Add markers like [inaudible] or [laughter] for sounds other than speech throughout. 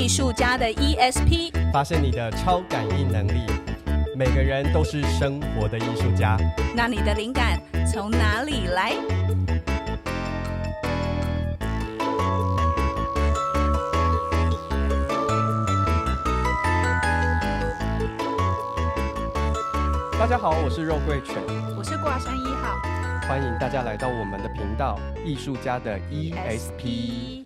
艺术家的 ESP，发现你的超感应能力。每个人都是生活的艺术家。那你的灵感从哪里来？大家好，我是肉桂犬，我是挂山一号，欢迎大家来到我们的频道《艺术家的 ESP》。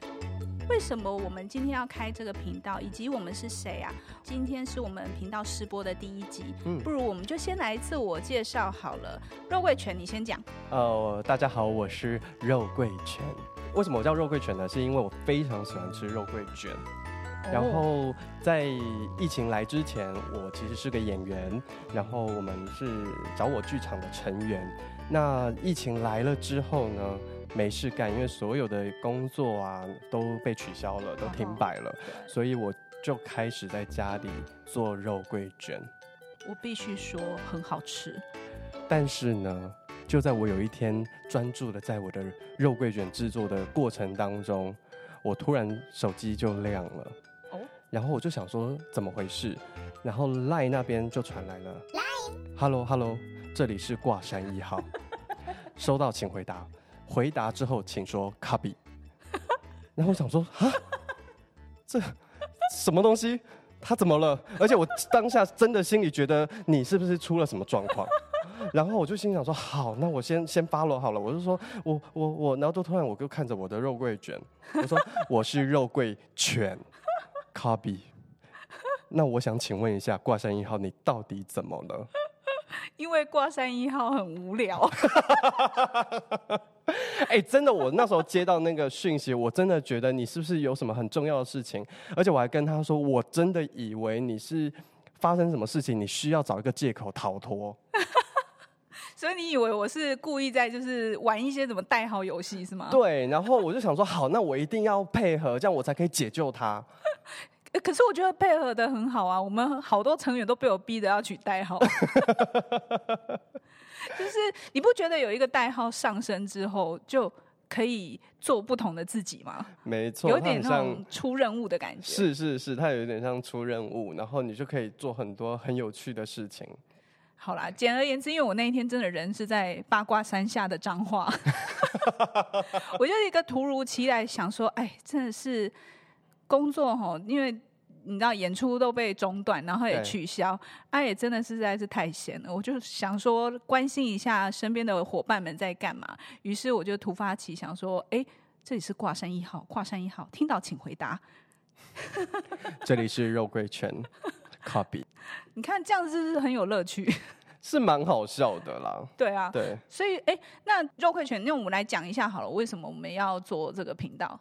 为什么我们今天要开这个频道，以及我们是谁啊？今天是我们频道试播的第一集，嗯，不如我们就先来自我介绍好了。肉桂犬，你先讲。呃，大家好，我是肉桂犬。为什么我叫肉桂犬呢？是因为我非常喜欢吃肉桂卷。然后在疫情来之前，我其实是个演员，然后我们是找我剧场的成员。那疫情来了之后呢，没事干，因为所有的工作啊都被取消了，都停摆了，所以我就开始在家里做肉桂卷。我必须说很好吃。但是呢，就在我有一天专注的在我的肉桂卷制作的过程当中，我突然手机就亮了。哦然后我就想说怎么回事，然后 Line 那边就传来了 Line，Hello Hello，这里是挂山一号，收到请回答，回答之后请说 [laughs] Copy，然后我想说啊，这什么东西？他怎么了？而且我当下真的心里觉得你是不是出了什么状况？[laughs] 然后我就心想说好，那我先先 follow 好了，我就说我我我，然后就突然我就看着我的肉桂卷，我说 [laughs] 我是肉桂犬。Copy，那我想请问一下，挂山一号，你到底怎么了？因为挂山一号很无聊。哎、欸，真的，我那时候接到那个讯息，我真的觉得你是不是有什么很重要的事情？而且我还跟他说，我真的以为你是发生什么事情，你需要找一个借口逃脱。[laughs] 所以你以为我是故意在就是玩一些什么代号游戏是吗？对，然后我就想说，好，那我一定要配合，这样我才可以解救他。[laughs] 可是我觉得配合的很好啊，我们好多成员都被我逼着要取代号。[laughs] 就是你不觉得有一个代号上升之后就可以做不同的自己吗？没错，有点那种出任务的感觉。是是是，它有点像出任务，然后你就可以做很多很有趣的事情。好啦，简而言之，因为我那一天真的人是在八卦山下的彰化，[laughs] 我就一个突如其来想说，哎，真的是。工作哈，因为你知道演出都被中断，然后也取消，哎、啊，也真的是实在是太闲了。我就想说关心一下身边的伙伴们在干嘛，于是我就突发奇想说，哎、欸，这里是挂山一号，挂山一号，听到请回答。[laughs] 这里是肉桂犬，Copy。[laughs] 你看这样子是不是很有乐趣？[laughs] 是蛮好笑的啦。对啊，对。所以，哎、欸，那肉桂犬，那我们来讲一下好了，为什么我们要做这个频道？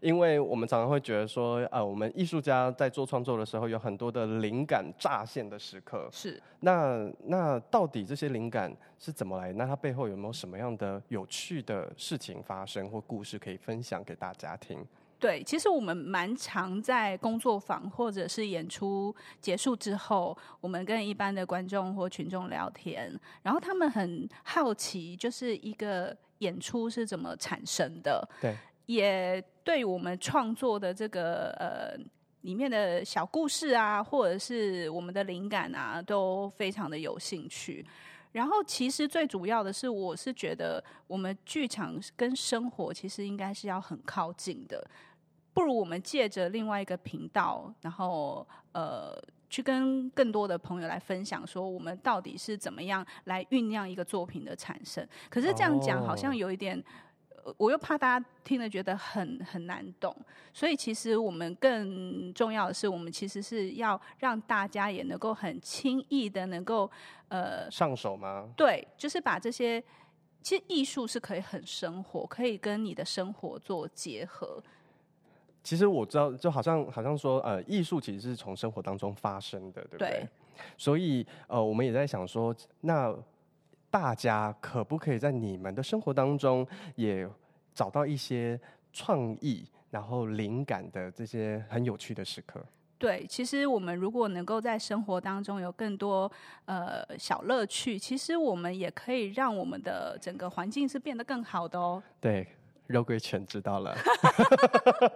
因为我们常常会觉得说，呃，我们艺术家在做创作的时候，有很多的灵感乍现的时刻。是。那那到底这些灵感是怎么来？那它背后有没有什么样的有趣的事情发生或故事可以分享给大家听？对，其实我们蛮常在工作坊或者是演出结束之后，我们跟一般的观众或群众聊天，然后他们很好奇，就是一个演出是怎么产生的。对。也对我们创作的这个呃里面的小故事啊，或者是我们的灵感啊，都非常的有兴趣。然后，其实最主要的是，我是觉得我们剧场跟生活其实应该是要很靠近的。不如我们借着另外一个频道，然后呃，去跟更多的朋友来分享，说我们到底是怎么样来酝酿一个作品的产生。可是这样讲好像有一点。我又怕大家听了觉得很很难懂，所以其实我们更重要的是，我们其实是要让大家也能够很轻易的能够呃上手吗？对，就是把这些其实艺术是可以很生活，可以跟你的生活做结合。其实我知道，就好像好像说呃，艺术其实是从生活当中发生的，对不对？对。所以呃，我们也在想说那。大家可不可以在你们的生活当中也找到一些创意，然后灵感的这些很有趣的时刻？对，其实我们如果能够在生活当中有更多呃小乐趣，其实我们也可以让我们的整个环境是变得更好的哦。对，肉桂犬知道了。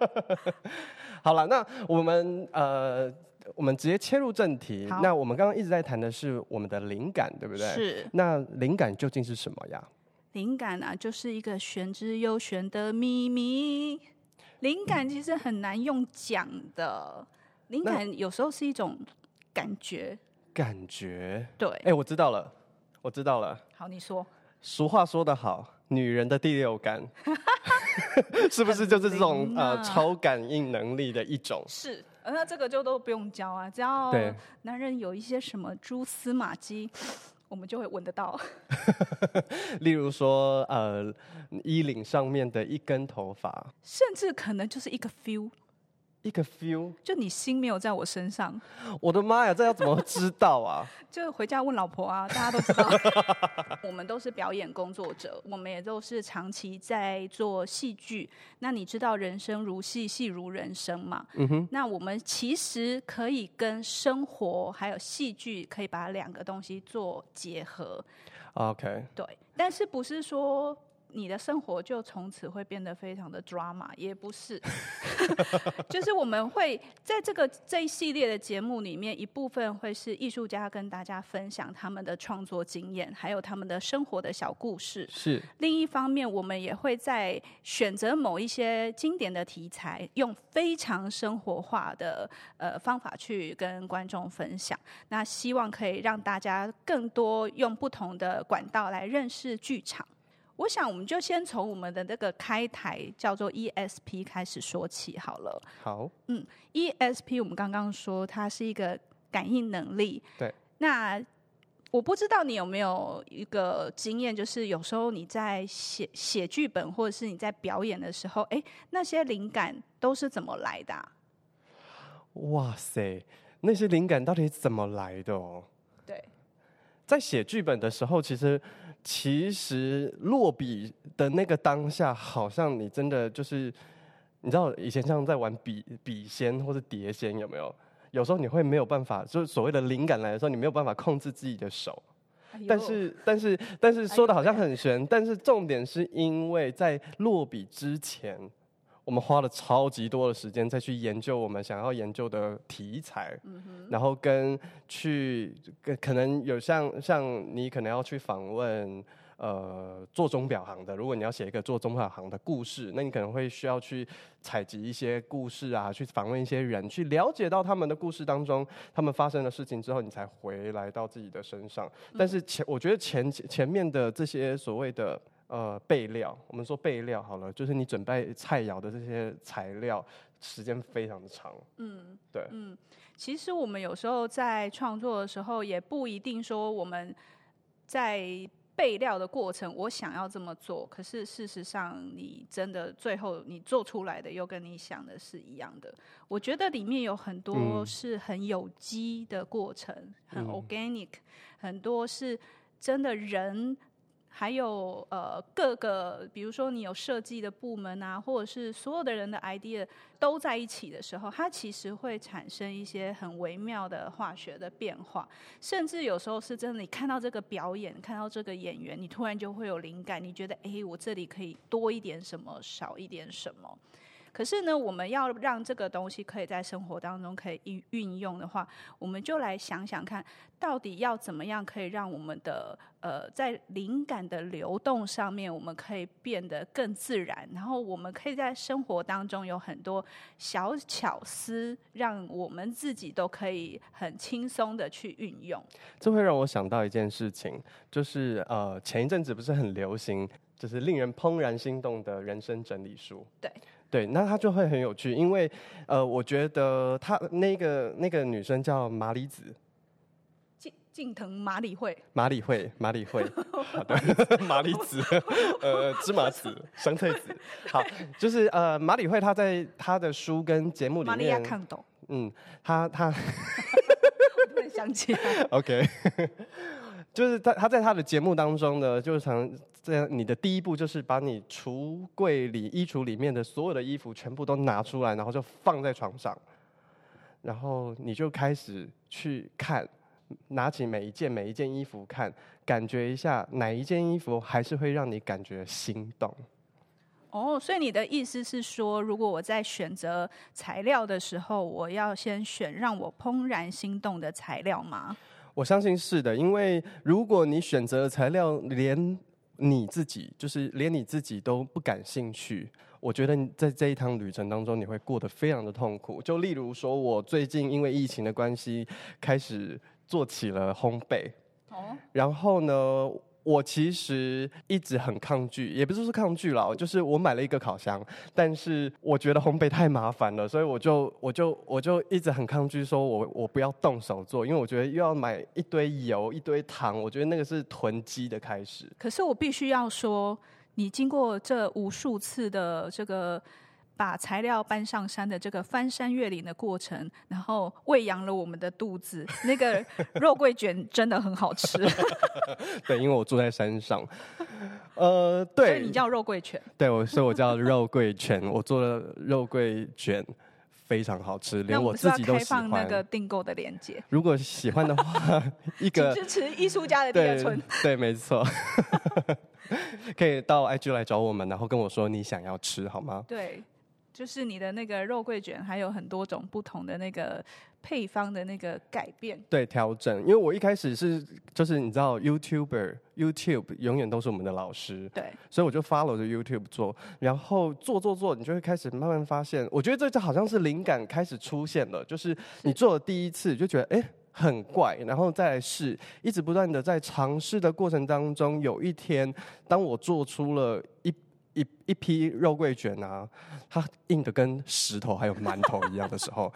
[laughs] 好了，那我们呃，我们直接切入正题。那我们刚刚一直在谈的是我们的灵感，对不对？是。那灵感究竟是什么呀？灵感啊，就是一个玄之又玄的秘密。灵感其实很难用讲的，灵感有时候是一种感觉。感觉。对。哎、欸，我知道了，我知道了。好，你说。俗话说得好，女人的第六感 [laughs] [laughs] 是不是就是这种、啊、呃超感应能力的一种？是，那这个就都不用教啊，只要男人有一些什么蛛丝马迹，我们就会闻得到。[laughs] 例如说，呃，衣领上面的一根头发，甚至可能就是一个 feel。一个 feel，就你心没有在我身上。我的妈呀，这要怎么知道啊？[laughs] 就回家问老婆啊，大家都知道。[laughs] 我们都是表演工作者，我们也都是长期在做戏剧。那你知道人生如戏，戏如人生嘛？嗯哼。那我们其实可以跟生活还有戏剧，可以把两个东西做结合。OK。对，但是不是说。你的生活就从此会变得非常的 drama，也不是，[laughs] 就是我们会在这个这一系列的节目里面，一部分会是艺术家跟大家分享他们的创作经验，还有他们的生活的小故事。是。另一方面，我们也会在选择某一些经典的题材，用非常生活化的呃方法去跟观众分享。那希望可以让大家更多用不同的管道来认识剧场。我想，我们就先从我们的那个开台叫做 ESP 开始说起好了。好，嗯，ESP 我们刚刚说它是一个感应能力。对。那我不知道你有没有一个经验，就是有时候你在写写剧本，或者是你在表演的时候，哎，那些灵感都是怎么来的啊？哇塞，那些灵感到底怎么来的哦？对，在写剧本的时候，其实。其实落笔的那个当下，好像你真的就是，你知道以前像在玩笔笔仙或者碟仙有没有？有时候你会没有办法，就是所谓的灵感来的时候，你没有办法控制自己的手。但是但是但是说的好像很玄，但是重点是因为在落笔之前。我们花了超级多的时间再去研究我们想要研究的题材，嗯、然后跟去跟可能有像像你可能要去访问呃做钟表行的，如果你要写一个做钟表行的故事，那你可能会需要去采集一些故事啊，去访问一些人，去了解到他们的故事当中他们发生的事情之后，你才回来到自己的身上。但是前我觉得前前面的这些所谓的。呃，备料，我们说备料好了，就是你准备菜肴的这些材料，时间非常的长。嗯，对，嗯，其实我们有时候在创作的时候，也不一定说我们在备料的过程，我想要这么做，可是事实上，你真的最后你做出来的又跟你想的是一样的。我觉得里面有很多是很有机的过程，嗯、很 organic，很多是真的人。还有呃各个，比如说你有设计的部门啊，或者是所有的人的 idea 都在一起的时候，它其实会产生一些很微妙的化学的变化，甚至有时候是真的，你看到这个表演，看到这个演员，你突然就会有灵感，你觉得哎，我这里可以多一点什么，少一点什么。可是呢，我们要让这个东西可以在生活当中可以运运用的话，我们就来想想看，到底要怎么样可以让我们的呃在灵感的流动上面，我们可以变得更自然，然后我们可以在生活当中有很多小巧思，让我们自己都可以很轻松的去运用。这会让我想到一件事情，就是呃前一阵子不是很流行，就是令人怦然心动的人生整理书。对。对，那他就会很有趣，因为，呃，我觉得他那个那个女生叫麻里子，近近藤麻里惠，麻里惠，麻里惠，[laughs] 好的，[laughs] 麻里子，呃，芝麻子，香菜子，好，就是呃，麻里惠她在她的书跟节目里面，看懂，嗯，她她，[laughs] 我突然想起来，OK，就是她她在她的节目当中呢，就是常。这样，你的第一步就是把你橱柜里衣橱里面的所有的衣服全部都拿出来，然后就放在床上，然后你就开始去看，拿起每一件每一件衣服看，感觉一下哪一件衣服还是会让你感觉心动。哦，所以你的意思是说，如果我在选择材料的时候，我要先选让我怦然心动的材料吗？我相信是的，因为如果你选择的材料连你自己，就是连你自己都不感兴趣，我觉得在这一趟旅程当中，你会过得非常的痛苦。就例如说，我最近因为疫情的关系，开始做起了烘焙。哦，然后呢，我其实一直很抗拒，也不是说抗拒啦，就是我买了一个烤箱，但是我觉得烘焙太麻烦了，所以我就我就我就一直很抗拒，说我我不要动手做，因为我觉得又要买一堆油、一堆糖，我觉得那个是囤积的开始。可是我必须要说，你经过这无数次的这个。把材料搬上山的这个翻山越岭的过程，然后喂养了我们的肚子。那个 [laughs] 肉桂卷真的很好吃。[laughs] 对，因为我住在山上。呃，对。所以你叫肉桂卷？对，我所以我叫肉桂卷。我做的肉桂卷非常好吃，连我自己都喜欢。开放那个订购的链接。如果喜欢的话，[laughs] 一个支持艺术家的第二春。对，没错。可以到 IG 来找我们，然后跟我说你想要吃，好吗？对。就是你的那个肉桂卷，还有很多种不同的那个配方的那个改变，对，调整。因为我一开始是，就是你知道，YouTuber，YouTube 永远都是我们的老师，对，所以我就 follow 着 YouTube 做，然后做做做，你就会开始慢慢发现，我觉得这就好像是灵感开始出现了，就是你做了第一次就觉得哎很怪，然后再来试，一直不断的在尝试的过程当中，有一天当我做出了一。一一批肉桂卷啊，它硬的跟石头还有馒头一样的时候，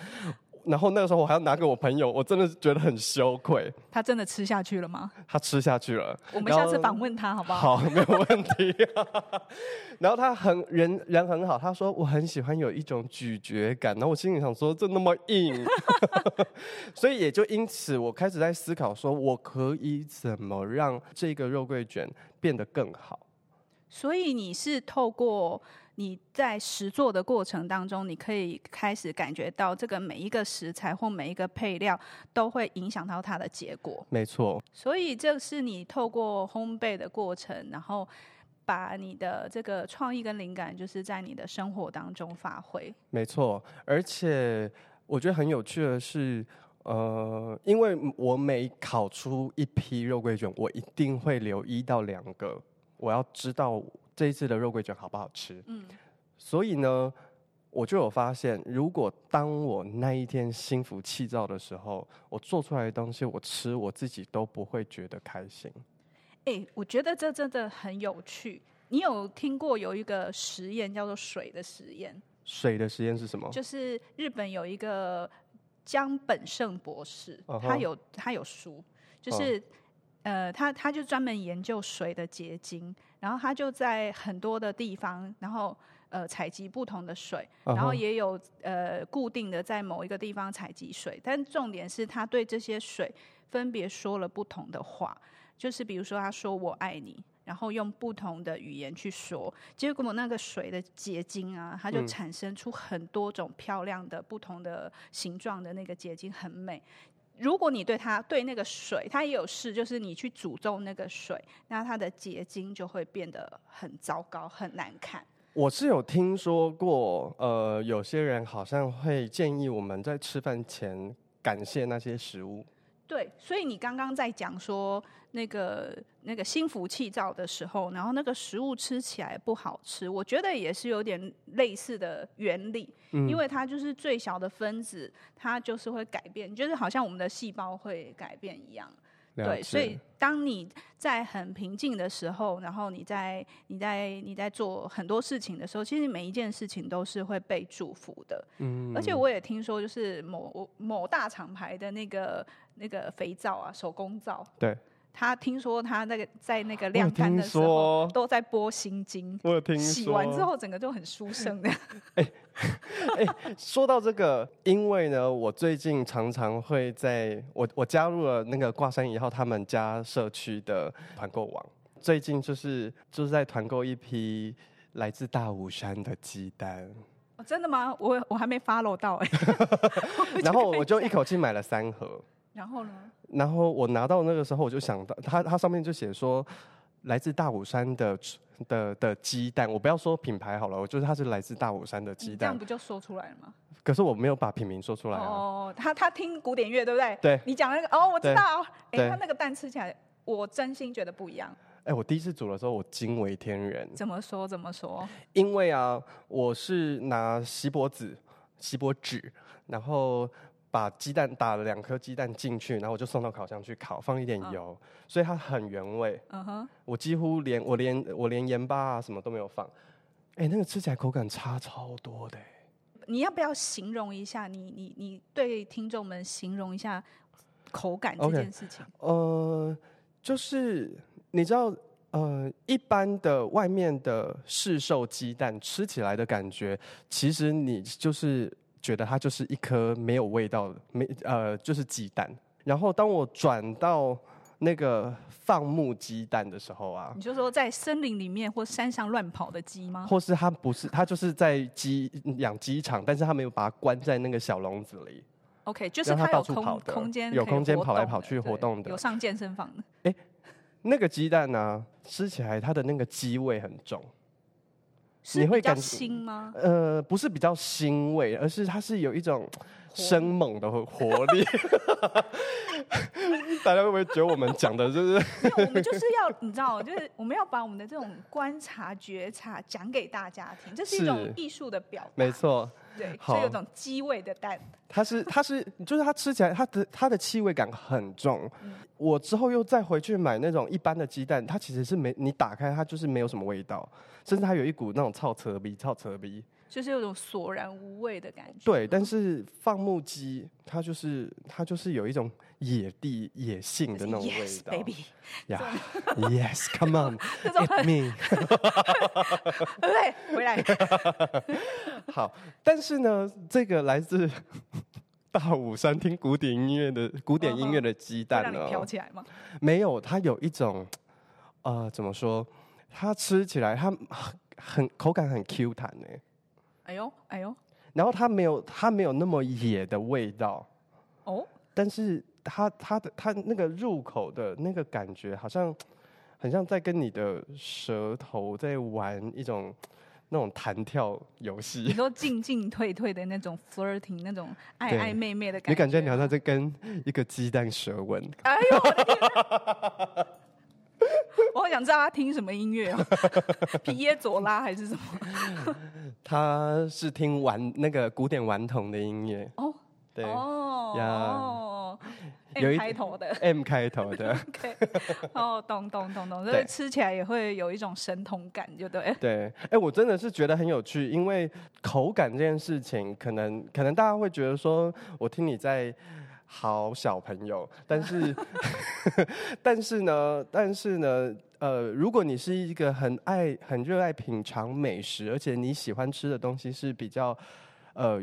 然后那个时候我还要拿给我朋友，我真的觉得很羞愧。他真的吃下去了吗？他吃下去了。我们下次访问他好不好？好，没有问题啊。[laughs] 然后他很人人很好，他说我很喜欢有一种咀嚼感。然后我心里想说，这那么硬，[laughs] 所以也就因此我开始在思考，说我可以怎么让这个肉桂卷变得更好。所以你是透过你在实做的过程当中，你可以开始感觉到这个每一个食材或每一个配料都会影响到它的结果。没错。所以这是你透过烘焙的过程，然后把你的这个创意跟灵感，就是在你的生活当中发挥。没错。而且我觉得很有趣的是，呃，因为我每烤出一批肉桂卷，我一定会留一到两个。我要知道这一次的肉桂卷好不好吃，嗯，所以呢，我就有发现，如果当我那一天心浮气躁的时候，我做出来的东西，我吃我自己都不会觉得开心。哎，我觉得这真的很有趣。你有听过有一个实验叫做水的实验？水的实验是什么？就是日本有一个江本胜博士，他有他有书，就是。呃，他他就专门研究水的结晶，然后他就在很多的地方，然后呃采集不同的水，然后也有呃固定的在某一个地方采集水，但重点是他对这些水分别说了不同的话，就是比如说他说我爱你，然后用不同的语言去说，结果那个水的结晶啊，它就产生出很多种漂亮的不同的形状的那个结晶，很美。如果你对它对那个水，它也有事，就是你去诅咒那个水，那它的结晶就会变得很糟糕、很难看。我是有听说过，呃，有些人好像会建议我们在吃饭前感谢那些食物。对，所以你刚刚在讲说那个那个心浮气躁的时候，然后那个食物吃起来不好吃，我觉得也是有点类似的原理，嗯，因为它就是最小的分子，它就是会改变，就是好像我们的细胞会改变一样。对，所以当你在很平静的时候，然后你在你在你在做很多事情的时候，其实每一件事情都是会被祝福的。嗯，而且我也听说，就是某某大厂牌的那个那个肥皂啊，手工皂。对。他听说他那个在那个晾干的时候都在播心经，我有听说，洗完之后整个就很舒生的。[laughs] 哎 [laughs] 哎，说到这个，因为呢，我最近常常会在我我加入了那个挂山一号他们家社区的团购网，最近就是就是在团购一批来自大武山的鸡蛋。哦，真的吗？我我还没 follow 到哎。[laughs] 然后我就一口气买了三盒。然后呢？然后我拿到那个时候，我就想到，它它上面就写说，来自大武山的的的鸡蛋，我不要说品牌好了，我就是它是来自大武山的鸡蛋，这样不就说出来了吗？可是我没有把品名说出来哦，他他听古典乐对不对？对。你讲那个哦，我知道。哎，他那个蛋吃起来，我真心觉得不一样。哎，我第一次煮的时候，我惊为天人。怎么说？怎么说？[laughs] 因为啊，我是拿锡箔纸、锡箔纸，然后把鸡蛋打了两颗鸡蛋进去，然后我就送到烤箱去烤，放一点油，嗯、所以它很原味。嗯哼。我几乎连我连我连盐巴啊什么都没有放。哎，那个吃起来口感差超多的。你要不要形容一下？你你你对听众们形容一下口感这件事情？Okay. 呃，就是你知道，呃，一般的外面的市售鸡蛋吃起来的感觉，其实你就是觉得它就是一颗没有味道的，没呃，就是鸡蛋。然后当我转到那个放牧鸡蛋的时候啊，你就说在森林里面或山上乱跑的鸡吗？或是它不是，它就是在鸡养鸡场，但是它没有把它关在那个小笼子里。OK，就是它到处跑的空间，有空间跑来跑去活动的，有上健身房的。哎、欸，那个鸡蛋呢、啊，吃起来它的那个鸡味很重，是比较腥吗？呃，不是比较欣慰，而是它是有一种。生猛的活力，[laughs] 大家会不会觉得我们讲的就是？我们就是要你知道，就是我们要把我们的这种观察觉察讲给大家听，这是一种艺术的表达。没错，对，所以有种鸡味的蛋。它是，它是，就是它吃起来，它的它的气味感很重。嗯、我之后又再回去买那种一般的鸡蛋，它其实是没，你打开它就是没有什么味道，甚至它有一股那种臭扯逼、臭扯逼。就是有种索然无味的感觉。对，但是放牧鸡它就是它就是有一种野地野性的那种味道。Yes, baby. [laughs] Yeah, yes, come on, [laughs] eat me. [laughs] 对，回来。好，但是呢，这个来自大武山听古典音乐的古典音乐的鸡蛋呢，飘起来吗？没有，它有一种呃，怎么说？它吃起来它很很口感很 Q 弹呢。哎呦，哎呦，然后它没有，它没有那么野的味道，哦，但是它它的它那个入口的那个感觉，好像很像在跟你的舌头在玩一种那种弹跳游戏，你说 [laughs] 进进退退的那种 flirting，那种暧暧昧昧的感觉，你感觉你好像在跟一个鸡蛋舌吻，哎呦，我的天 [laughs] 我好想知道他听什么音乐哦，皮耶佐拉还是什么？[laughs] 他是听玩那个古典顽童的音乐。哦，对哦，哦，有一开头的 M 开头的，OK，[laughs] 哦，懂懂懂懂，所以吃起来也会有一种神童感，就对。[laughs] 对，哎，我真的是觉得很有趣，因为口感这件事情，可能可能大家会觉得说，我听你在。好小朋友，但是，[laughs] 但是呢，但是呢，呃，如果你是一个很爱、很热爱品尝美食，而且你喜欢吃的东西是比较，呃，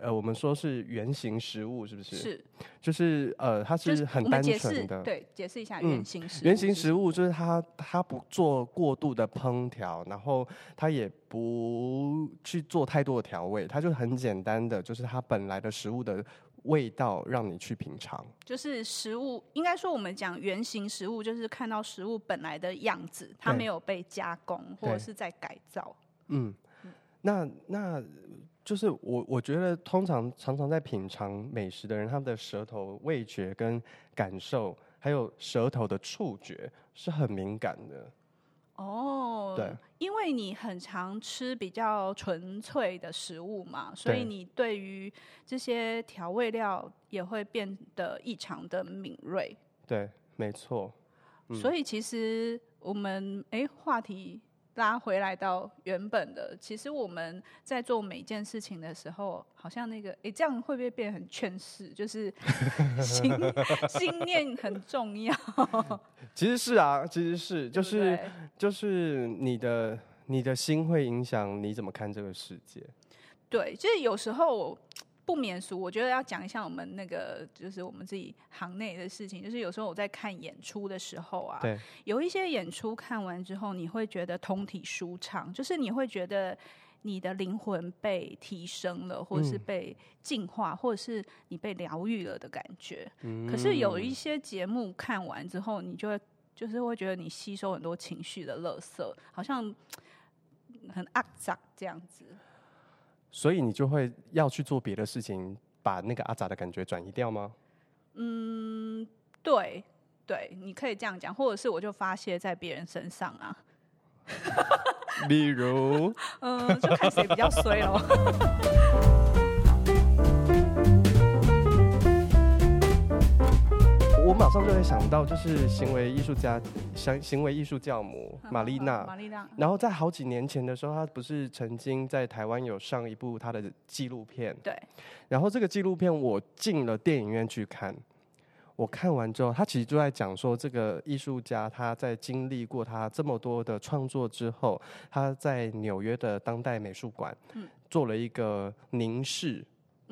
呃，我们说是原型食物，是不是？是，就是呃，它是很单纯的。对，解释一下原型食物。嗯，原型食物就是它，它不做过度的烹调，然后它也不去做太多的调味，它就很简单的，就是它本来的食物的。味道让你去品尝，就是食物，应该说我们讲原型食物，就是看到食物本来的样子，它没有被加工或者是在改造。嗯，那那就是我我觉得通常常常在品尝美食的人，他们的舌头味觉跟感受，还有舌头的触觉是很敏感的。哦，对，因为你很常吃比较纯粹的食物嘛，所以你对于这些调味料也会变得异常的敏锐。对，没错。嗯、所以其实我们哎，话题。拉回来到原本的，其实我们在做每件事情的时候，好像那个，哎，这样会不会变很劝世？就是 [laughs] 心心念很重要。[laughs] 其实是啊，其实是，就是就是你的你的心会影响你怎么看这个世界。对，就是有时候。不免俗，我觉得要讲一下我们那个，就是我们自己行内的事情。就是有时候我在看演出的时候啊，对，有一些演出看完之后，你会觉得通体舒畅，就是你会觉得你的灵魂被提升了，或者是被净化，或者是你被疗愈了的感觉。嗯。可是有一些节目看完之后，你就会就是会觉得你吸收很多情绪的垃圾，好像很肮脏这样子。所以你就会要去做别的事情，把那个阿杂的感觉转移掉吗？嗯，对，对，你可以这样讲，或者是我就发泄在别人身上啊。[laughs] 例如，[laughs] 嗯，就看谁比较衰咯。我马上就会想到，就是行为艺术家、行行为艺术教母玛丽娜。玛丽娜。然后在好几年前的时候，她不是曾经在台湾有上一部她的纪录片。对。然后这个纪录片我进了电影院去看，我看完之后，她其实就在讲说，这个艺术家他在经历过他这么多的创作之后，他在纽约的当代美术馆做了一个凝视。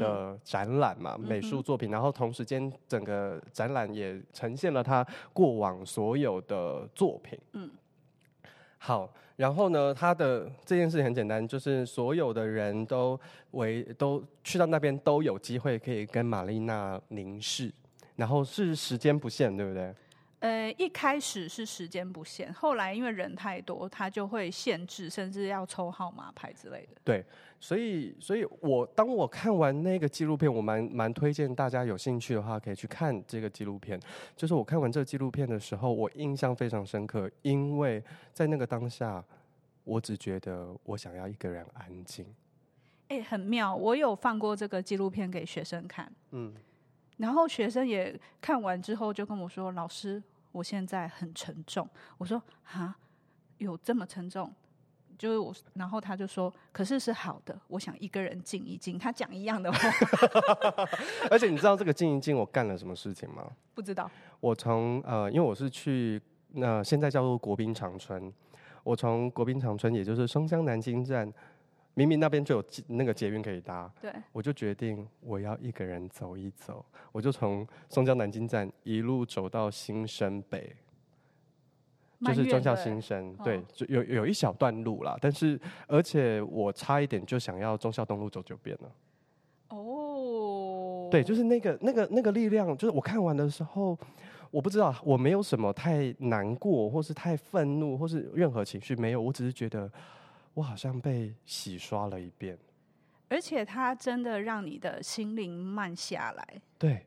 的展览嘛，美术作品，然后同时间整个展览也呈现了他过往所有的作品。嗯，好，然后呢，他的这件事情很简单，就是所有的人都为都去到那边都有机会可以跟玛丽娜凝视，然后是时间不限，对不对？呃，一开始是时间不限，后来因为人太多，他就会限制，甚至要抽号码牌之类的。对，所以，所以我当我看完那个纪录片，我蛮蛮推荐大家有兴趣的话，可以去看这个纪录片。就是我看完这个纪录片的时候，我印象非常深刻，因为在那个当下，我只觉得我想要一个人安静。哎、欸，很妙，我有放过这个纪录片给学生看，嗯，然后学生也看完之后就跟我说：“老师。”我现在很沉重，我说啊，有这么沉重？就是我，然后他就说，可是是好的，我想一个人静一静。他讲一样的话，[laughs] 而且你知道这个静一静我干了什么事情吗？不知道。我从呃，因为我是去那、呃、现在叫做国宾长春，我从国宾长春，也就是松江南京站。明明那边就有那个捷运可以搭，对，我就决定我要一个人走一走，我就从松江南京站一路走到新生北，就是中校新生，对，就有有一小段路啦，但是而且我差一点就想要中校东路走九遍了。哦，对，就是那个那个那个力量，就是我看完的时候，我不知道我没有什么太难过，或是太愤怒，或是任何情绪没有，我只是觉得。我好像被洗刷了一遍，而且它真的让你的心灵慢下来。对，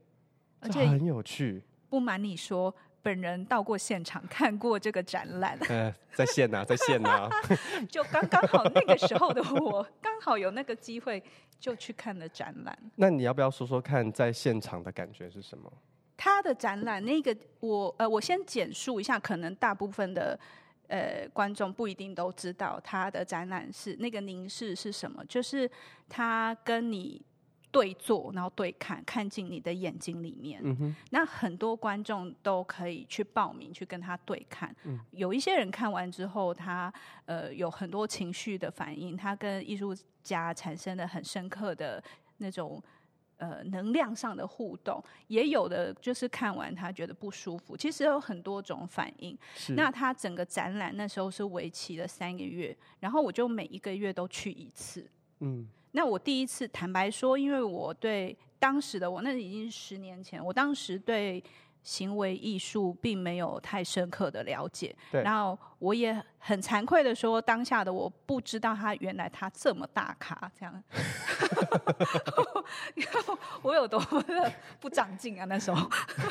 而且很有趣。不瞒你说，本人到过现场看过这个展览。[laughs] 呃，在线呐，在线呐。[laughs] 就刚刚好那个时候的我，[laughs] 刚好有那个机会，就去看了展览。那你要不要说说看，在现场的感觉是什么？他的展览，那个我呃，我先简述一下，可能大部分的。呃，观众不一定都知道他的展览是那个凝视是什么，就是他跟你对坐，然后对看，看进你的眼睛里面。嗯哼。那很多观众都可以去报名去跟他对看。嗯。有一些人看完之后，他呃有很多情绪的反应，他跟艺术家产生了很深刻的那种。呃，能量上的互动，也有的就是看完他觉得不舒服。其实有很多种反应。是。那他整个展览那时候是为期了三个月，然后我就每一个月都去一次。嗯。那我第一次坦白说，因为我对当时的我，那已经是十年前，我当时对。行为艺术并没有太深刻的了解，对。然后我也很惭愧的说，当下的我不知道他原来他这么大咖，这样。[laughs] 我有多么的不长进啊！那时候，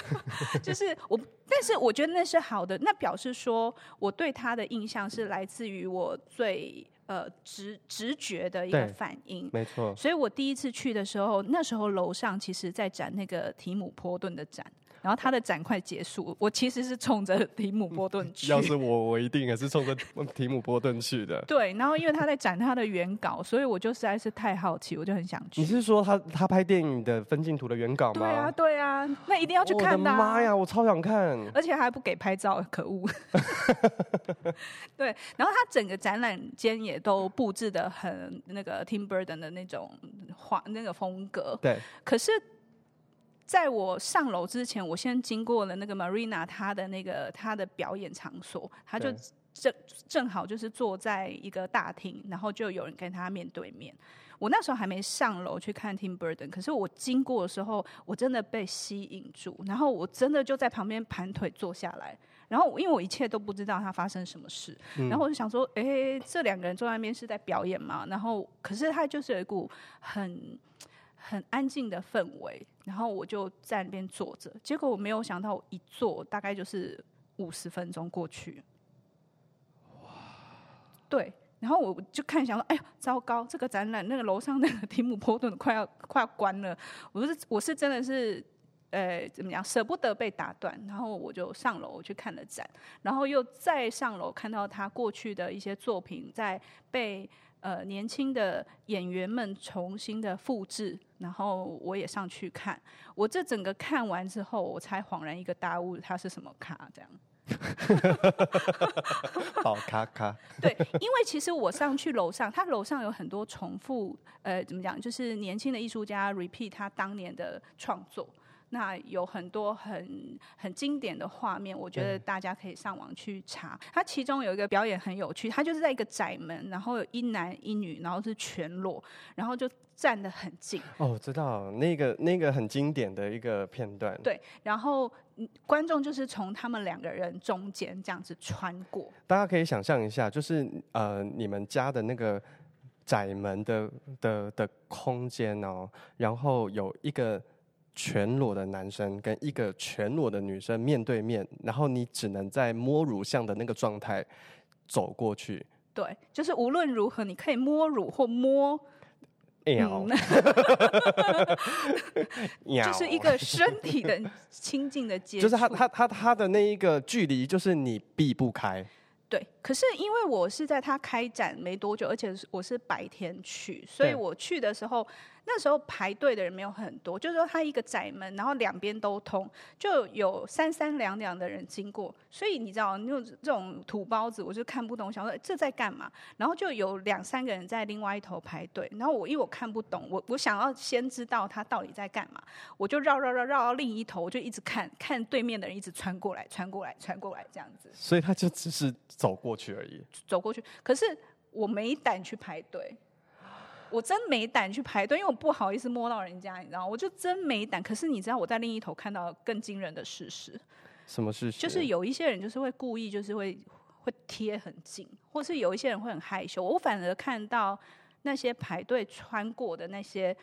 [laughs] 就是我，但是我觉得那是好的，那表示说我对他的印象是来自于我最呃直直觉的一个反应，没错。所以我第一次去的时候，那时候楼上其实在展那个提姆波顿的展。然后他的展快结束，我其实是冲着提姆波顿去。要是我，我一定也是冲着提姆波顿去的。[laughs] 对，然后因为他在展他的原稿，所以我就实在是太好奇，我就很想去。你是说他他拍电影的分镜图的原稿吗？对啊，对啊，那一定要去看的啊。我的妈呀，我超想看，而且还不给拍照，可恶。对，然后他整个展览间也都布置的很那个 Tim Burton 的那种画那个风格。对，可是。在我上楼之前，我先经过了那个 Marina，她的那个她的表演场所，她就正正好就是坐在一个大厅，然后就有人跟她面对面。我那时候还没上楼去看 Tim Burton，可是我经过的时候，我真的被吸引住，然后我真的就在旁边盘腿坐下来，然后因为我一切都不知道他发生什么事，嗯、然后我就想说，哎、欸，这两个人坐在那边是在表演嘛？然后可是他就是有一股很很安静的氛围，然后我就在那边坐着。结果我没有想到，我一坐大概就是五十分钟过去。哇！对。然后我就看，想说，哎呀，糟糕！这个展览，那个楼上那个提姆波顿快要 [laughs] 快要关了。我是我是真的是，呃，怎么样，舍不得被打断。然后我就上楼去看了展，然后又再上楼看到他过去的一些作品在被呃年轻的演员们重新的复制。然后我也上去看，我这整个看完之后，我才恍然一个大悟，它是什么卡这样。[laughs] 宝咖咖。对，因为其实我上去楼上，他楼上有很多重复，呃，怎么讲？就是年轻的艺术家 repeat 他当年的创作，那有很多很很经典的画面，我觉得大家可以上网去查。它其中有一个表演很有趣，它就是在一个窄门，然后有一男一女，然后是全裸，然后就。站得很近哦，知道那个那个很经典的一个片段。对，然后观众就是从他们两个人中间这样子穿过。大家可以想象一下，就是呃，你们家的那个窄门的的的空间哦，然后有一个全裸的男生跟一个全裸的女生面对面，然后你只能在摸乳像的那个状态走过去。对，就是无论如何，你可以摸乳或摸。嗯，[laughs] 就是一个身体的亲近的接触，就是他他他他的那一个距离，就是你避不开。对，可是因为我是在他开展没多久，而且我是白天去，所以我去的时候。那时候排队的人没有很多，就是说他一个窄门，然后两边都通，就有三三两两的人经过。所以你知道，那种这种土包子，我就看不懂，我想说这在干嘛？然后就有两三个人在另外一头排队。然后我因为我看不懂，我我想要先知道他到底在干嘛，我就绕绕绕绕到另一头，我就一直看看对面的人一直穿过来，穿过来，穿过来这样子。所以他就只是走过去而已。走过去，可是我没胆去排队。我真没胆去排队，因为我不好意思摸到人家，你知道，我就真没胆。可是你知道，我在另一头看到更惊人的事实。什么事实？就是有一些人就是会故意，就是会会贴很近，或是有一些人会很害羞。我反而看到那些排队穿过的那些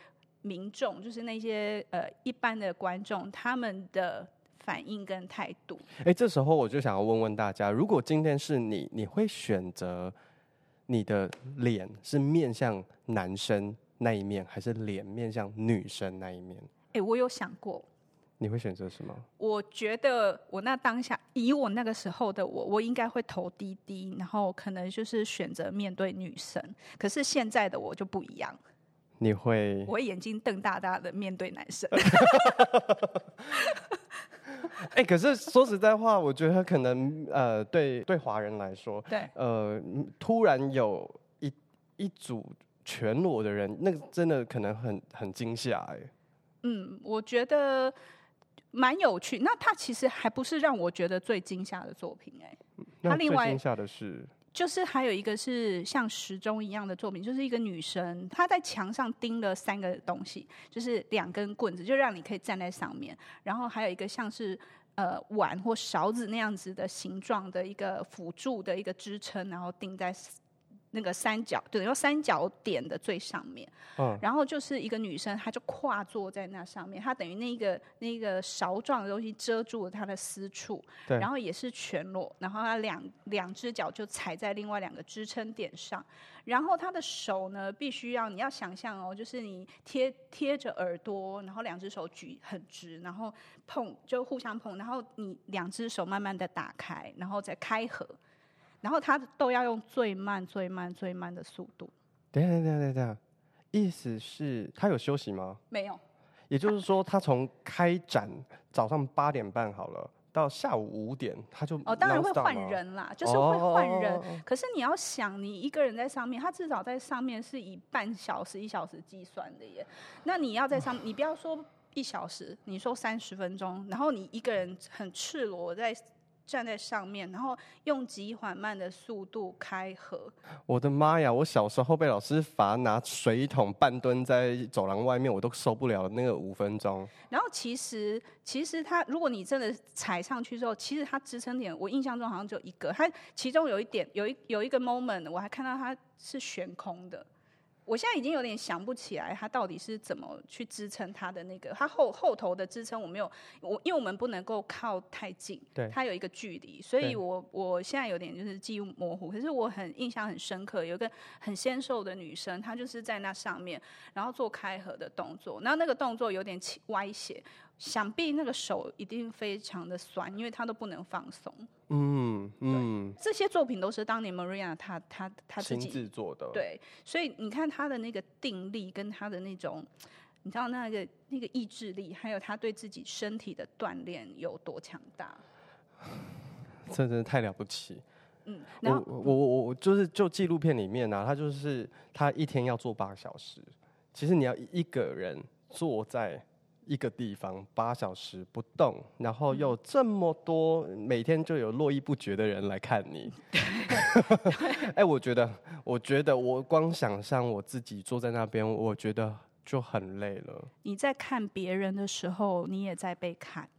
民众，就是那些呃一般的观众，他们的反应跟态度。哎，这时候我就想要问问大家，如果今天是你，你会选择？你的脸是面向男生那一面，还是脸面向女生那一面？哎、欸，我有想过。你会选择什么？我觉得我那当下，以我那个时候的我，我应该会投滴滴，然后可能就是选择面对女生。可是现在的我就不一样。你会？我会眼睛瞪大大的面对男生。[laughs] 哎、欸，可是说实在话，我觉得可能呃，对对华人来说，对呃，突然有一一组全裸的人，那个真的可能很很惊吓哎。嗯，我觉得蛮有趣。那他其实还不是让我觉得最惊吓的作品哎。那最惊吓的是，就是还有一个是像时钟一样的作品，就是一个女生她在墙上钉了三个东西，就是两根棍子，就让你可以站在上面。然后还有一个像是。呃，碗或勺子那样子的形状的一个辅助的一个支撑，然后钉在那个三角，对，用三角点的最上面。嗯，然后就是一个女生，她就跨坐在那上面，她等于那个那个勺状的东西遮住了她的私处，对，然后也是全裸，然后她两两只脚就踩在另外两个支撑点上。然后她的手呢，必须要你要想象哦，就是你贴贴着耳朵，然后两只手举很直，然后碰就互相碰，然后你两只手慢慢的打开，然后再开合，然后他都要用最慢、最慢、最慢的速度。等下，等下，等下，意思是他有休息吗？没有。也就是说，他从开展早上八点半好了。到下午五点，他就哦，当然会换人啦，就是会换人。Oh. 可是你要想，你一个人在上面，他至少在上面是以半小时、一小时计算的耶。那你要在上面，你不要说一小时，你说三十分钟，然后你一个人很赤裸在站在上面，然后用极缓慢的速度开合。我的妈呀！我小时候被老师罚拿水桶半蹲在走廊外面，我都受不了那个五分钟。然后其实，其实他如果你真的踩上去之后，其实他支撑点，我印象中好像只有一个。他其中有一点，有一有一个 moment，我还看到他是悬空的。我现在已经有点想不起来，他到底是怎么去支撑他的那个，他后后头的支撑我没有，我因为我们不能够靠太近，对，他有一个距离，所以我我现在有点就是记忆模糊，可是我很印象很深刻，有一个很纤瘦的女生，她就是在那上面，然后做开合的动作，然后那个动作有点歪斜。想必那个手一定非常的酸，因为她都不能放松。嗯嗯，这些作品都是当年 Maria 她她她自己制作的。对，所以你看她的那个定力跟她的那种，你知道那个那个意志力，还有她对自己身体的锻炼有多强大。[sighs] 这真的太了不起。嗯，我我我我就是就纪录片里面呢、啊，他就是他一天要做八个小时。其实你要一个人坐在。一个地方八小时不动，然后又这么多，每天就有络绎不绝的人来看你。[laughs] 哎、欸，我觉得，我觉得我光想象我自己坐在那边，我觉得就很累了。你在看别人的时候，你也在被看。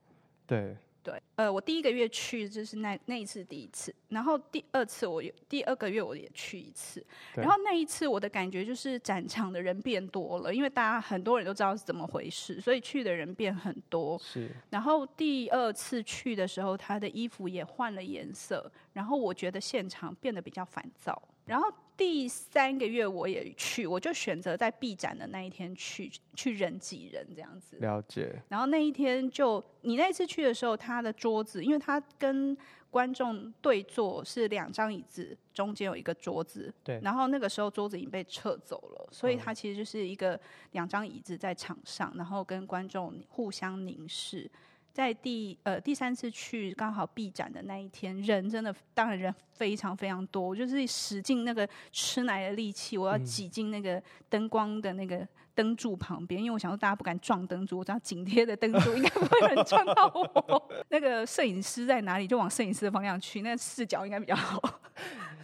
对。对，呃，我第一个月去就是那那一次第一次，然后第二次我第二个月我也去一次，然后那一次我的感觉就是展场的人变多了，因为大家很多人都知道是怎么回事，所以去的人变很多。是，然后第二次去的时候，他的衣服也换了颜色，然后我觉得现场变得比较烦躁，然后。第三个月我也去，我就选择在闭展的那一天去，去人挤人这样子。了解。然后那一天就你那次去的时候，他的桌子，因为他跟观众对坐是两张椅子，中间有一个桌子。对。然后那个时候桌子已经被撤走了，所以他其实就是一个两张椅子在场上，然后跟观众互相凝视。在第呃第三次去刚好闭展的那一天，人真的当然人非常非常多，我就是使尽那个吃奶的力气，我要挤进那个灯光的那个灯柱旁边，因为我想说大家不敢撞灯柱，我只要紧贴着灯柱，应该不会有人撞到我。[laughs] 那个摄影师在哪里，就往摄影师的方向去，那视角应该比较好。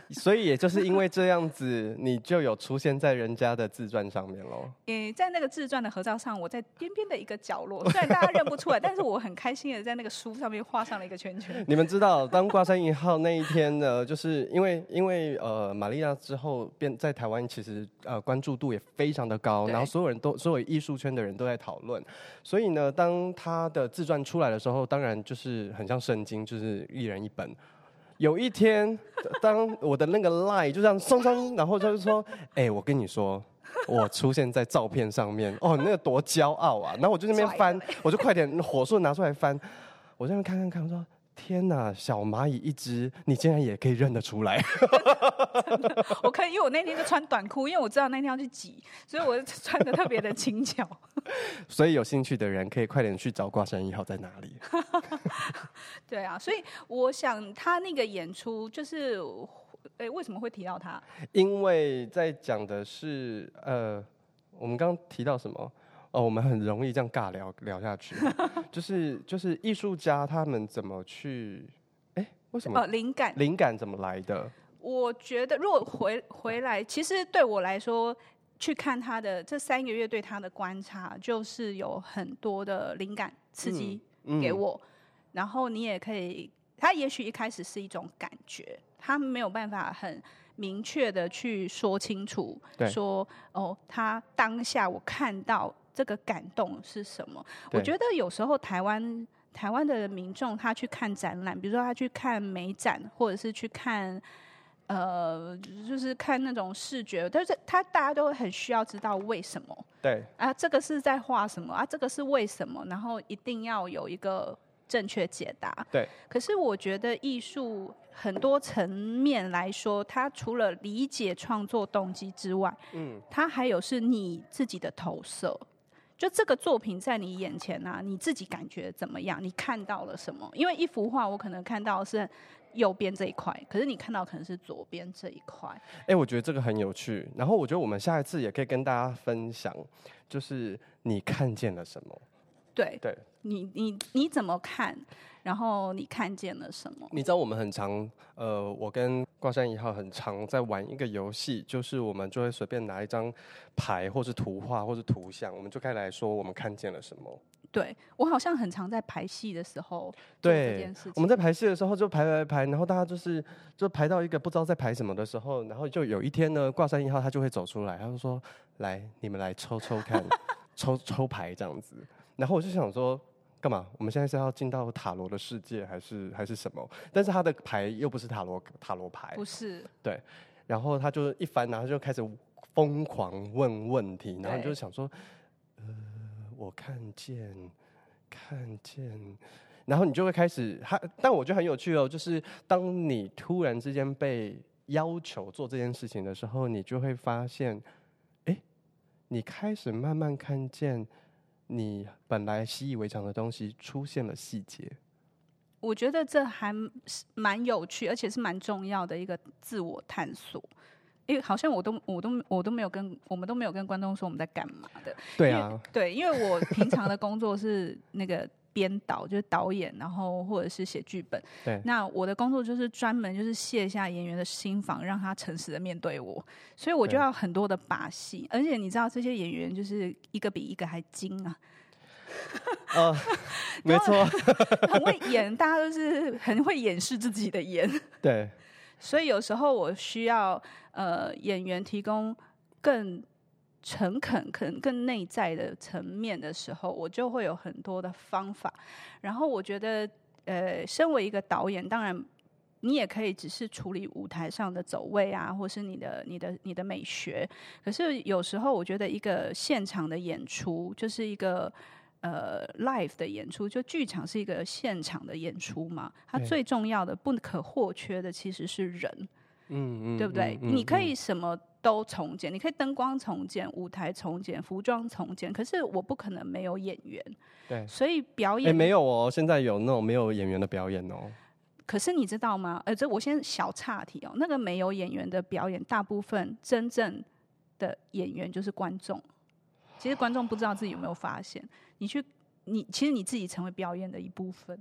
[laughs] 所以也就是因为这样子，你就有出现在人家的自传上面喽。[laughs] 诶，在那个自传的合照上，我在边边的一个角落，虽然大家认不出来，但是我很开心的在那个书上面画上了一个圈圈。[laughs] 你们知道，当挂山一号那一天呢，就是因为因为呃，玛利亚之后变在台湾，其实呃关注度也非常的高，然后所有人都所有艺术圈的人都在讨论，所以呢，当他的自传出来的时候，当然就是很像圣经，就是一人一本。有一天，当我的那个 line 就这样松松，然后他就是说，哎、欸，我跟你说，我出现在照片上面，哦，那个多骄傲啊！然后我就那边翻，我就快点火速拿出来翻，我在那边看看看，我说。天呐，小蚂蚁一只，你竟然也可以认得出来？我可以，因为我那天就穿短裤，因为我知道那天要去挤，所以我穿的特别的轻巧。[laughs] 所以有兴趣的人可以快点去找挂山一号在哪里。[laughs] 对啊，所以我想他那个演出就是，哎，为什么会提到他？因为在讲的是，呃，我们刚刚提到什么？哦，我们很容易这样尬聊聊下去，[laughs] 就是就是艺术家他们怎么去，哎，为什么？哦，灵感，灵感怎么来的？我觉得，如果回回来，其实对我来说，去看他的这三个月对他的观察，就是有很多的灵感刺激给我。嗯嗯、然后你也可以，他也许一开始是一种感觉，他没有办法很。明确的去说清楚，说哦，他当下我看到这个感动是什么？我觉得有时候台湾台湾的民众他去看展览，比如说他去看美展，或者是去看呃，就是看那种视觉，但是他大家都会很需要知道为什么？对啊，这个是在画什么啊？这个是为什么？然后一定要有一个正确解答。对，可是我觉得艺术。很多层面来说，它除了理解创作动机之外，嗯，它还有是你自己的投射。就这个作品在你眼前啊，你自己感觉怎么样？你看到了什么？因为一幅画，我可能看到是右边这一块，可是你看到可能是左边这一块。哎，我觉得这个很有趣。然后我觉得我们下一次也可以跟大家分享，就是你看见了什么。对对，你你你怎么看？然后你看见了什么？你知道我们很常，呃，我跟挂山一号很常在玩一个游戏，就是我们就会随便拿一张牌，或是图画，或是图像，我们就开始来说我们看见了什么。对，我好像很常在排戏的时候对这件事情。我们在排戏的时候就排排排，然后大家就是就排到一个不知道在排什么的时候，然后就有一天呢，挂山一号他就会走出来，他就说：“来，你们来抽抽看，[laughs] 抽抽牌这样子。”然后我就想说。干嘛？我们现在是要进到塔罗的世界，还是还是什么？但是他的牌又不是塔罗塔罗牌，不是。对，然后他就一翻，然后就开始疯狂问问题，然后就想说，呃，我看见，看见，然后你就会开始，他，但我觉得很有趣哦，就是当你突然之间被要求做这件事情的时候，你就会发现，哎，你开始慢慢看见。你本来习以为常的东西出现了细节，我觉得这还蛮有趣，而且是蛮重要的一个自我探索。因为好像我都我都我都没有跟我们都没有跟观众说我们在干嘛的。对啊，对，因为我平常的工作是那个编导，就是导演，然后或者是写剧本。对，那我的工作就是专门就是卸下演员的心防，让他诚实的面对我，所以我就要很多的把戏，而且你知道这些演员就是一个比一个还精啊。[laughs] 呃，没错，很会演，大家都是很会掩饰自己的演。[laughs] 对，所以有时候我需要呃演员提供更。诚恳、可能更内在的层面的时候，我就会有很多的方法。然后我觉得，呃，身为一个导演，当然你也可以只是处理舞台上的走位啊，或是你的、你的、你的美学。可是有时候，我觉得一个现场的演出，就是一个呃 live 的演出，就剧场是一个现场的演出嘛。它最重要的、不可或缺的，其实是人。嗯嗯，对不对？嗯嗯、你可以什么？都重建，你可以灯光重建、舞台重建、服装重建，可是我不可能没有演员。对，所以表演、欸、没有哦，现在有那种没有演员的表演哦。可是你知道吗？呃，这我先小岔题哦。那个没有演员的表演，大部分真正的演员就是观众。其实观众不知道自己有没有发现，你去，你其实你自己成为表演的一部分。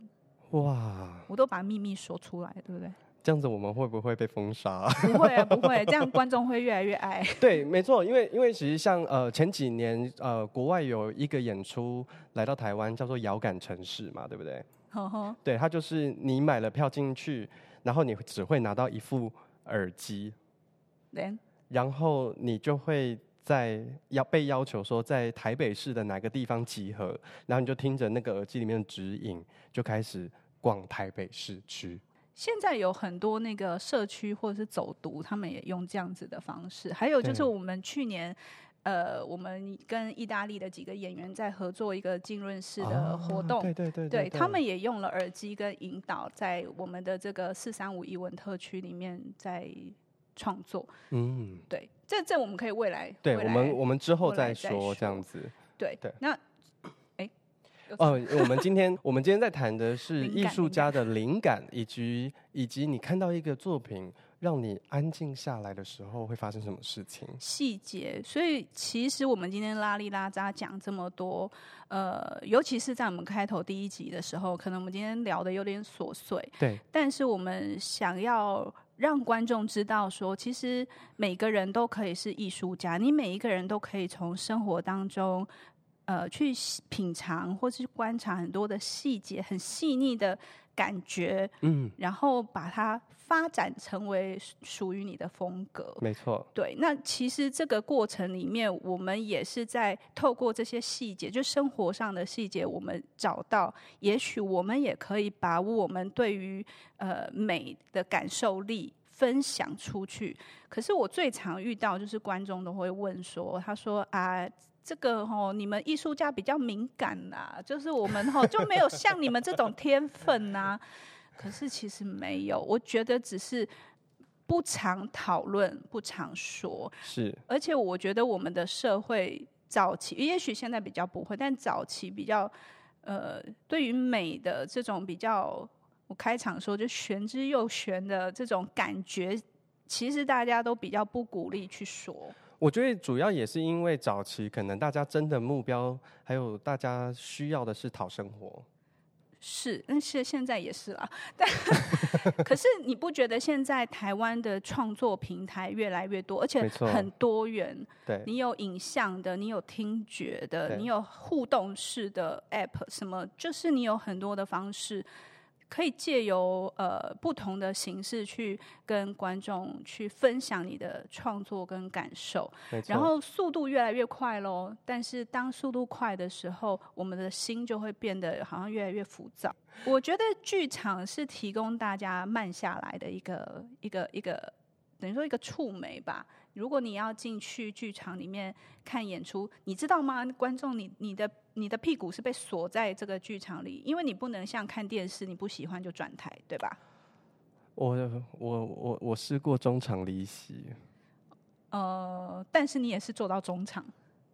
哇！我都把秘密说出来，对不对？这样子我们会不会被封杀？不会啊，[laughs] 不会，这样观众会越来越爱。[laughs] 对，没错，因为因为其实像呃前几年呃国外有一个演出来到台湾，叫做《遥感城市》嘛，对不对？呵呵。对，它就是你买了票进去，然后你只会拿到一副耳机，对，然后你就会在要被要求说在台北市的哪个地方集合，然后你就听着那个耳机里面的指引，就开始逛台北市区。现在有很多那个社区或者是走读，他们也用这样子的方式。还有就是我们去年，呃，我们跟意大利的几个演员在合作一个浸润式的活动，对对对，对，他们也用了耳机跟引导，在我们的这个四三五一文特区里面在创作。嗯，对，这这我们可以未来，对我们我们之后再说，再说这样子。对对，那。哦，我们今天我们今天在谈的是艺术家的灵感，以及以及你看到一个作品让你安静下来的时候会发生什么事情？细节。所以其实我们今天拉里拉扎讲这么多，呃，尤其是在我们开头第一集的时候，可能我们今天聊的有点琐碎，对。但是我们想要让观众知道说，其实每个人都可以是艺术家，你每一个人都可以从生活当中。呃，去品尝或是观察很多的细节，很细腻的感觉，嗯，然后把它发展成为属于你的风格。没错，对。那其实这个过程里面，我们也是在透过这些细节，就生活上的细节，我们找到，也许我们也可以把我们对于呃美的感受力分享出去。可是我最常遇到就是观众都会问说，他说啊。这个吼，你们艺术家比较敏感呐，就是我们吼就没有像你们这种天分呐。可是其实没有，我觉得只是不常讨论，不常说。是，而且我觉得我们的社会早期，也许现在比较不会，但早期比较呃，对于美的这种比较，我开场说就玄之又玄的这种感觉，其实大家都比较不鼓励去说。我觉得主要也是因为早期可能大家真的目标，还有大家需要的是讨生活。是，但是现在也是啦。[laughs] 但可是你不觉得现在台湾的创作平台越来越多，而且很多元？对，你有影像的，你有听觉的，你有互动式的 App，什么就是你有很多的方式。可以借由呃不同的形式去跟观众去分享你的创作跟感受，然后速度越来越快喽。但是当速度快的时候，我们的心就会变得好像越来越浮躁。我觉得剧场是提供大家慢下来的一个一个一个，等于说一个触媒吧。如果你要进去剧场里面看演出，你知道吗？观众你，你你的你的屁股是被锁在这个剧场里，因为你不能像看电视，你不喜欢就转台，对吧？我我我我试过中场离席，呃，但是你也是做到中场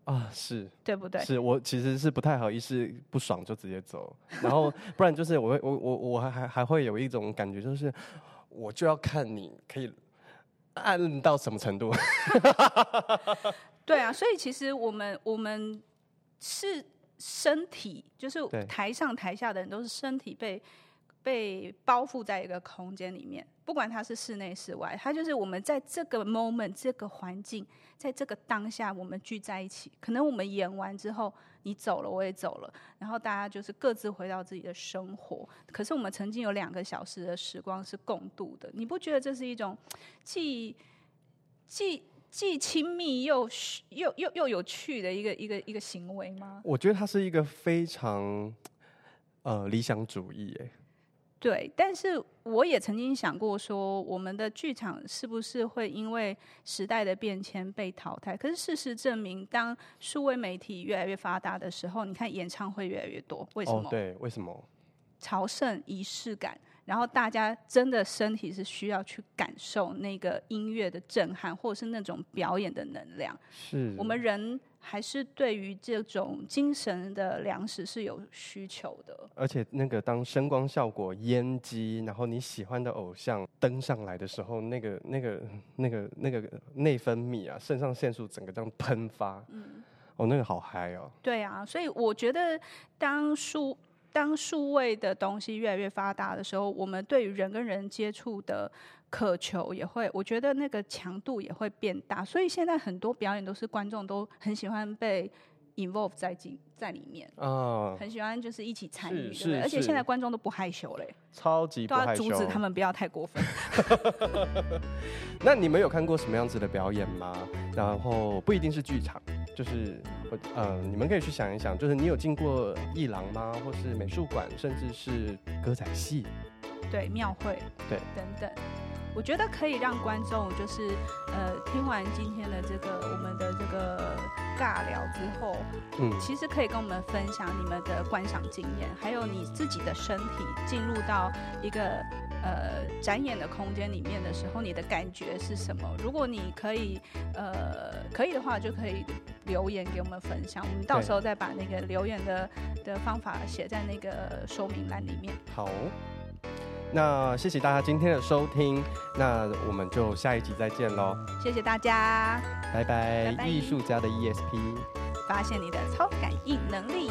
啊，是对不对？是我其实是不太好意思，不爽就直接走，然后不然就是我会我我我还还还会有一种感觉，就是我就要看你可以。按到什么程度？[laughs] 对啊，所以其实我们我们是身体，就是台上台下的人都是身体被被包覆在一个空间里面，不管它是室内室外，它就是我们在这个 moment 这个环境，在这个当下，我们聚在一起。可能我们演完之后。你走了，我也走了，然后大家就是各自回到自己的生活。可是我们曾经有两个小时的时光是共度的，你不觉得这是一种既既既亲密又又又又有趣的一个一个一个行为吗？我觉得它是一个非常呃理想主义，哎。对，但是我也曾经想过说，我们的剧场是不是会因为时代的变迁被淘汰？可是事实证明，当数位媒体越来越发达的时候，你看演唱会越来越多，为什么？哦，对，为什么？朝圣仪式感，然后大家真的身体是需要去感受那个音乐的震撼，或者是那种表演的能量。是我们人。还是对于这种精神的粮食是有需求的，而且那个当声光效果、烟机，然后你喜欢的偶像登上来的时候，那个、那个、那个、那个内分泌啊，肾上腺素整个这样喷发，嗯，哦，那个好嗨哦。对啊，所以我觉得当数当数位的东西越来越发达的时候，我们对于人跟人接触的。渴求也会，我觉得那个强度也会变大，所以现在很多表演都是观众都很喜欢被 involve 在进在里面，啊，很喜欢就是一起参与，对不对？而且现在观众都不害羞嘞，超级都要阻止他们不要太过分。[laughs] 那你们有看过什么样子的表演吗？然后不一定是剧场，就是呃，你们可以去想一想，就是你有进过艺廊吗？或是美术馆，甚至是歌仔戏，对，庙会，对，等等。我觉得可以让观众就是，呃，听完今天的这个我们的这个尬聊之后，嗯，其实可以跟我们分享你们的观赏经验，还有你自己的身体进入到一个呃展演的空间里面的时候，你的感觉是什么？如果你可以，呃，可以的话，就可以留言给我们分享，我们到时候再把那个留言的的方法写在那个说明栏里面。好。那谢谢大家今天的收听，那我们就下一集再见喽。谢谢大家，拜拜。艺术家的 ESP，发现你的超感应能力。